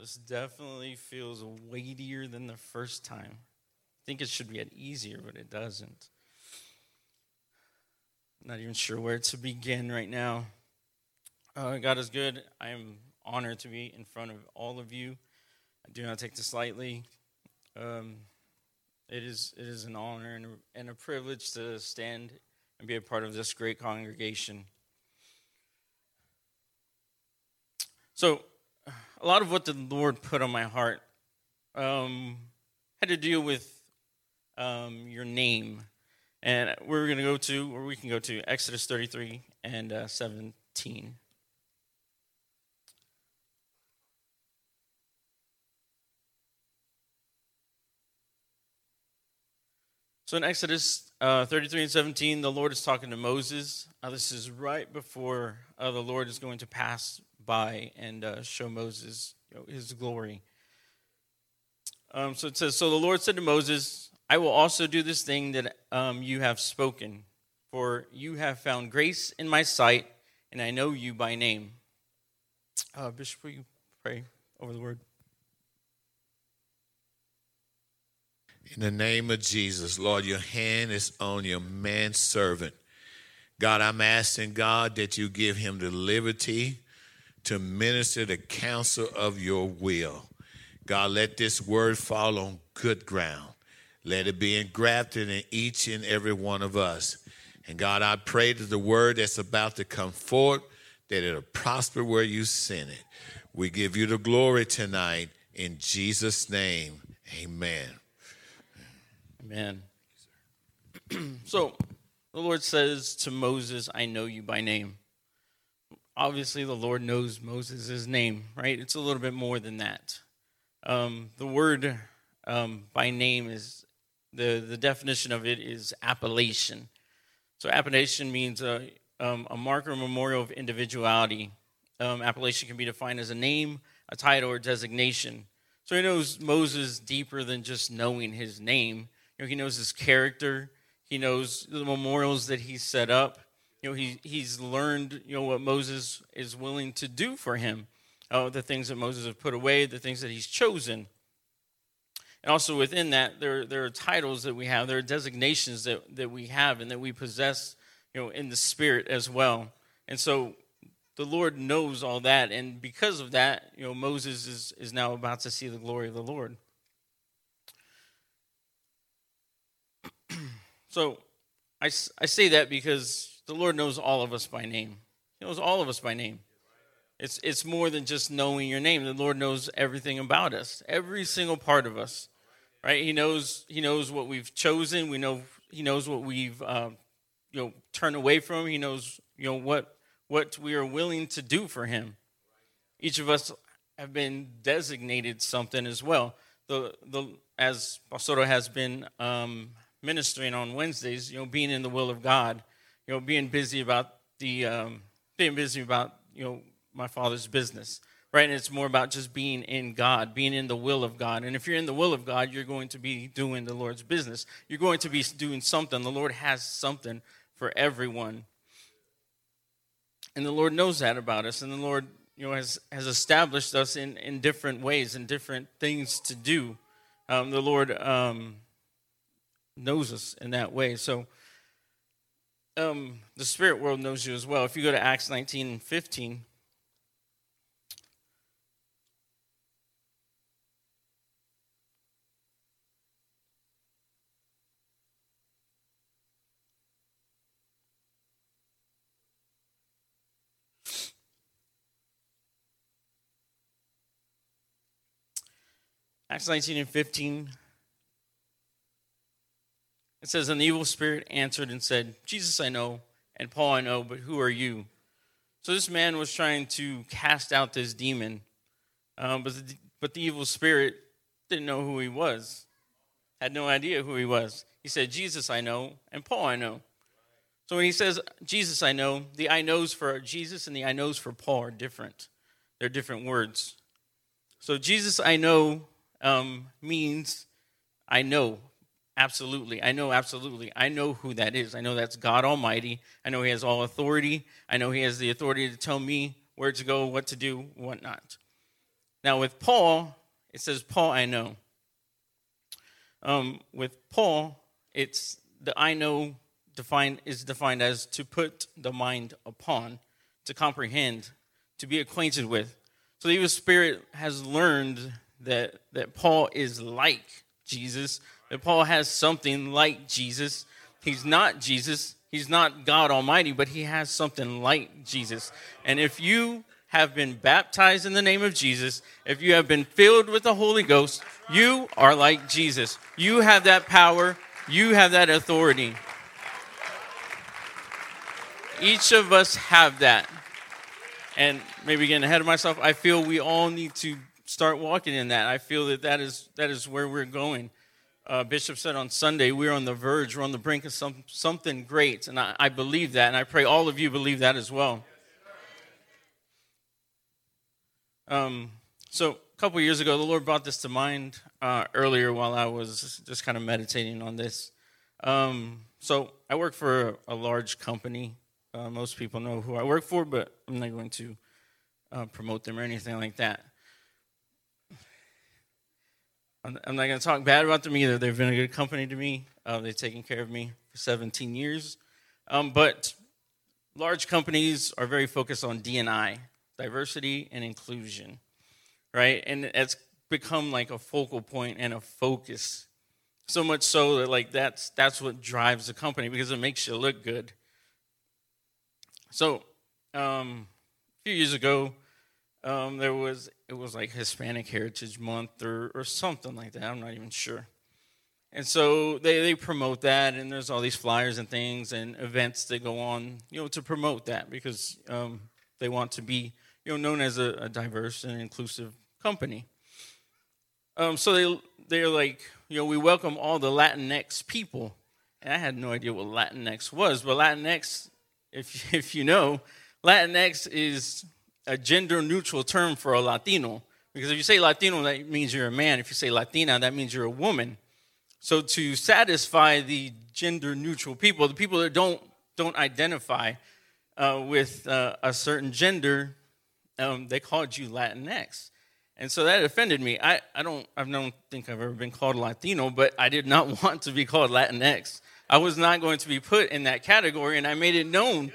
this definitely feels weightier than the first time. I think it should get easier, but it doesn't. I'm not even sure where to begin right now. Uh, God is good. I am honored to be in front of all of you. I do not take this lightly. Um, it is it is an honor and and a privilege to stand and be a part of this great congregation. So, a lot of what the Lord put on my heart um, had to do with um, your name. And we're going to go to, or we can go to Exodus 33 and uh, 17. So in Exodus uh, 33 and 17, the Lord is talking to Moses. Uh, this is right before uh, the Lord is going to pass by and uh, show Moses you know, his glory. Um, so it says, So the Lord said to Moses, I will also do this thing that um, you have spoken, for you have found grace in my sight, and I know you by name. Uh, Bishop, will you pray over the word? In the name of Jesus, Lord, your hand is on your man servant. God, I'm asking God that you give him the liberty to minister the counsel of your will. God, let this word fall on good ground. Let it be engrafted in each and every one of us. And God, I pray that the word that's about to come forth, that it'll prosper where you send it. We give you the glory tonight in Jesus' name. Amen. Amen. so the Lord says to Moses, I know you by name obviously the Lord knows Moses' name, right? It's a little bit more than that. Um, the word um, by name is the the definition of it is appellation. So appellation means a um, a marker, memorial of individuality. Um, appellation can be defined as a name, a title, or designation. So he knows Moses deeper than just knowing his name. Know, he knows his character. He knows the memorials that he set up you know, he, he's learned, you know, what Moses is willing to do for him, uh, the things that Moses has put away, the things that he's chosen. And also within that, there, there are titles that we have, there are designations that, that we have and that we possess, you know, in the spirit as well. And so the Lord knows all that. And because of that, you know, Moses is, is now about to see the glory of the Lord. So I, I say that because the Lord knows all of us by name. He knows all of us by name. It's, it's more than just knowing your name. The Lord knows everything about us, every single part of us, right? He knows, he knows what we've chosen. We know, he knows what we've, uh, you know, turned away from. He knows, you know, what, what we are willing to do for him. Each of us have been designated something as well. The, the, as Pastor has been um, ministering on Wednesdays, you know, being in the will of God you know, being busy about the, um, being busy about, you know, my father's business, right? And it's more about just being in God, being in the will of God. And if you're in the will of God, you're going to be doing the Lord's business. You're going to be doing something. The Lord has something for everyone. And the Lord knows that about us. And the Lord, you know, has, has established us in, in different ways and different things to do. Um, the Lord um, knows us in that way. So, um, the spirit world knows you as well. If you go to Acts 19 and 15, Acts 19 and 15 it says, And the evil spirit answered and said, Jesus I know, and Paul I know, but who are you? So this man was trying to cast out this demon, um, but, the, but the evil spirit didn't know who he was, had no idea who he was. He said, Jesus I know, and Paul I know. So when he says, Jesus I know, the I knows for Jesus and the I knows for Paul are different. They're different words. So Jesus I know um, means I know. Absolutely. I know absolutely. I know who that is. I know that's God Almighty. I know He has all authority. I know He has the authority to tell me where to go, what to do, what not. Now, with Paul, it says, Paul, I know. Um, with Paul, it's the I know defined is defined as to put the mind upon, to comprehend, to be acquainted with. So the evil spirit has learned that that Paul is like Jesus, that Paul has something like Jesus. He's not Jesus, he's not God Almighty, but he has something like Jesus. And if you have been baptized in the name of Jesus, if you have been filled with the Holy Ghost, you are like Jesus. You have that power, you have that authority. Each of us have that. And maybe getting ahead of myself, I feel we all need to start walking in that. I feel that that is, that is where we're going. Uh, Bishop said on Sunday, we're on the verge, we're on the brink of some, something great. And I, I believe that, and I pray all of you believe that as well. Um, so a couple years ago, the Lord brought this to mind uh, earlier while I was just kind of meditating on this. Um, so I work for a, a large company. Uh, most people know who I work for, but I'm not going to uh, promote them or anything like that. I'm, not going to talk bad about them either. They've been a good company to me. Uh, they've taken care of me for 17 years. Um, but large companies are very focused on D&I, diversity and inclusion, right? And it's become like a focal point and a focus. So much so that like that's that's what drives the company because it makes you look good. So um, a few years ago, um, there was it was like Hispanic Heritage Month or or something like that. I'm not even sure. And so they, they promote that, and there's all these flyers and things and events that go on, you know, to promote that because um, they want to be you know, known as a, a diverse and inclusive company. Um, so they they're like, you know, we welcome all the Latinx people, and I had no idea what Latinx was, but Latinx, if if you know, Latinx is a gender neutral term for a Latino. Because if you say Latino, that means you're a man. If you say Latina, that means you're a woman. So to satisfy the gender neutral people, the people that don't don't identify uh, with uh, a certain gender, um, they called you Latinx. And so that offended me. I, I don't I don't think I've ever been called Latino, but I did not want to be called Latinx. I was not going to be put in that category, and I made it known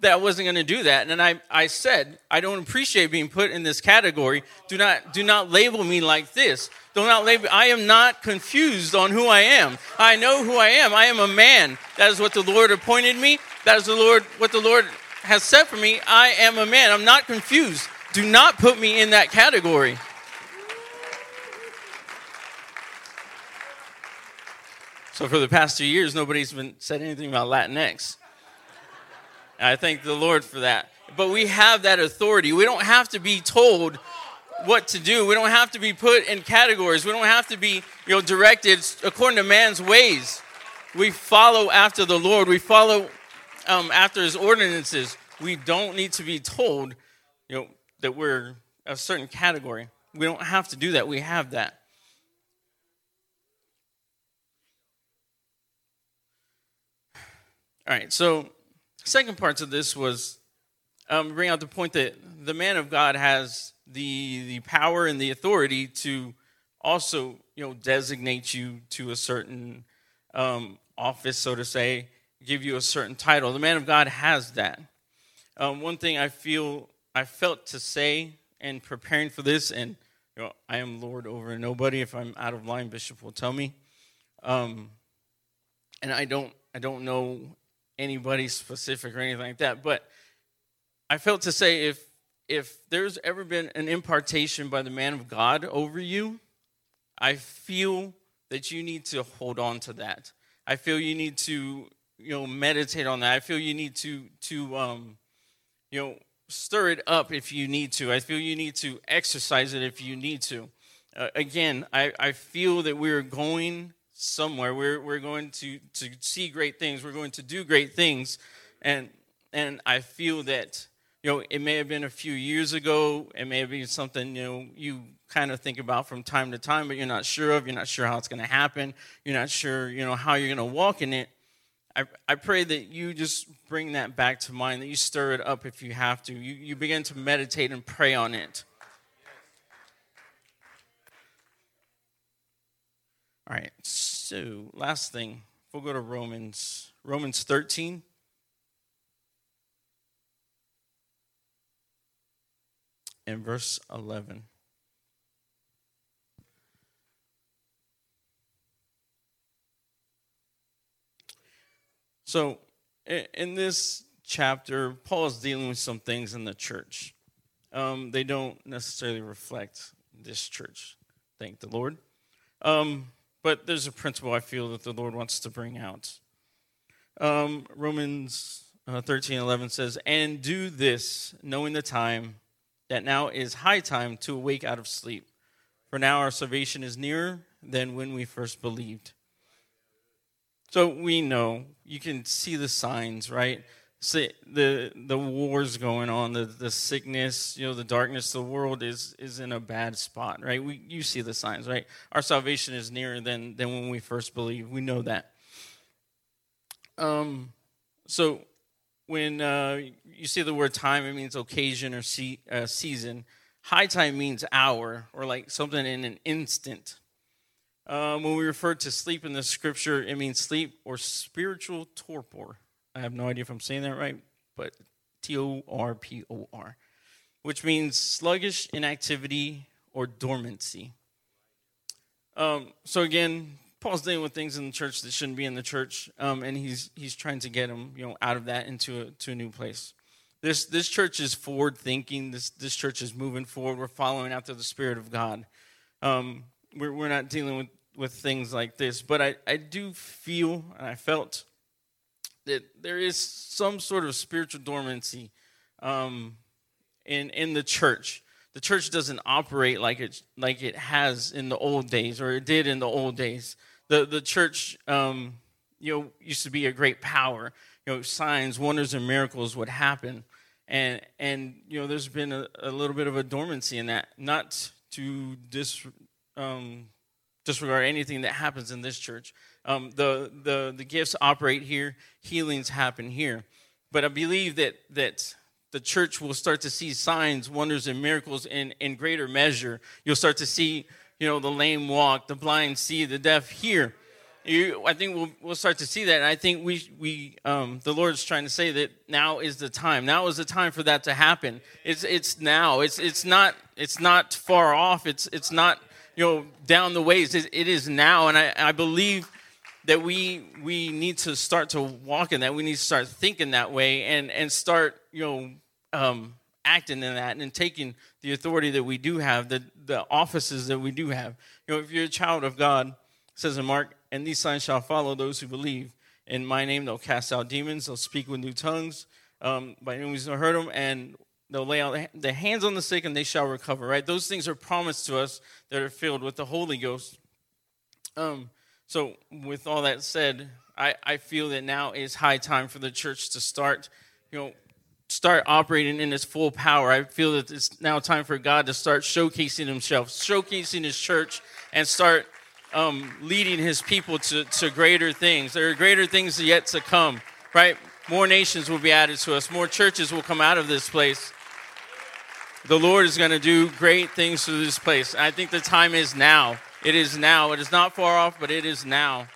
that I wasn't going to do that. And I, I said, I don't appreciate being put in this category. Do not do not label me like this. Do not label I am not confused on who I am. I know who I am. I am a man. That is what the Lord appointed me. That is the Lord what the Lord has said for me, I am a man. I'm not confused. Do not put me in that category. So for the past two years, nobody's been said anything about Latinx. I thank the Lord for that. But we have that authority. We don't have to be told what to do. We don't have to be put in categories. We don't have to be, you know, directed according to man's ways. We follow after the Lord. We follow um, after his ordinances, we don't need to be told, you know, that we're a certain category. We don't have to do that. We have that. All right, so second parts of this was um, bring out the point that the man of God has the the power and the authority to also you know designate you to a certain um, office, so to say, give you a certain title. The man of God has that. Um, one thing I feel I felt to say in preparing for this, and you know, I am Lord over nobody. If I'm out of line, Bishop will tell me. Um, and I don't I don't know anybody specific or anything like that, but I felt to say if if there's ever been an impartation by the man of God over you, I feel that you need to hold on to that. I feel you need to you know meditate on that. I feel you need to to um you know stir it up if you need to. I feel you need to exercise it if you need to. Uh, again i i feel that we're going somewhere. We're we're going to to see great things. We're going to do great things. And and i feel that you know it may have been a few years ago. It may have been something you know you kind of think about from time to time but you're not sure of. You're not sure how it's going to happen. You're not sure you know how you're going to walk in it. I, I pray that you just bring that back to mind, that you stir it up if you have to. You, you begin to meditate and pray on it. All right. So, last thing, we'll go to Romans, Romans 13. And verse 11. So, in this chapter, Paul is dealing with some things in the church. Um, they don't necessarily reflect this church, thank the Lord. Um, but there's a principle I feel that the Lord wants to bring out. Um, Romans uh, 13 11 says, And do this, knowing the time, that now is high time to awake out of sleep. For now our salvation is nearer than when we first believed. So we know, you can see the signs, right? See, the the wars going on, the, the sickness, you know, the darkness, the world is is in a bad spot, right? We you see the signs, right? Our salvation is nearer than than when we first believe. We know that. Um, so when uh, you see the word time, it means occasion or se- uh, season. High time means hour or like something in an instant. Um, when we refer to sleep in the scripture, it means sleep or spiritual torpor. I have no idea if I'm saying that right, but T O R P O R, which means sluggish inactivity or dormancy. Um, so again, Paul's dealing with things in the church that shouldn't be in the church, um, and he's he's trying to get them, you know, out of that into a, to a new place. This this church is forward thinking. This this church is moving forward. We're following after the Spirit of God. Um, we're we're not dealing with with things like this, but I I do feel and I felt that there is some sort of spiritual dormancy um, in in the church. The church doesn't operate like it like it has in the old days, or it did in the old days. The the church, um, you know, used to be a great power. You know, signs, wonders, and miracles would happen, and and you know, there's been a, a little bit of a dormancy in that. Not to dis, um, disregard anything that happens in this church, um, the, the, the gifts operate here, healings happen here. But I believe that, that the church will start to see signs, wonders, and miracles in, in greater measure. You'll start to see, you know, the lame walk, the blind see, the deaf hear. You, I think we'll, we'll start to see that. And I think we, we um, the Lord's trying to say that now is the time. Now is the time for that to happen. It's, it's now. It's, it's, not, it's not far off. It's, it's not, you know, down the ways. it, is now. And I, I believe that we we need to start to walk in that. We need to start thinking that way and and start you know um, acting in that and taking the authority that we do have, the the offices that we do have. You know, if you're a child of God, says in Mark, and these signs shall follow those who believe. In my name, they'll cast out demons. They'll speak with new tongues. Um, by any means, they'll hurt them, and they'll lay out the hands on the sick, and they shall recover. Right? Those things are promised to us that are filled with the Holy Ghost. Um, so, with all that said, I, I feel that now is high time for the church to start, you know, start operating in its full power. I feel that it's now time for God to start showcasing Himself, showcasing His church, and start um, leading His people to, to greater things. There are greater things yet to come, right? More nations will be added to us, more churches will come out of this place. The Lord is going to do great things through this place. I think the time is now. It is now. It is not far off, but it is now.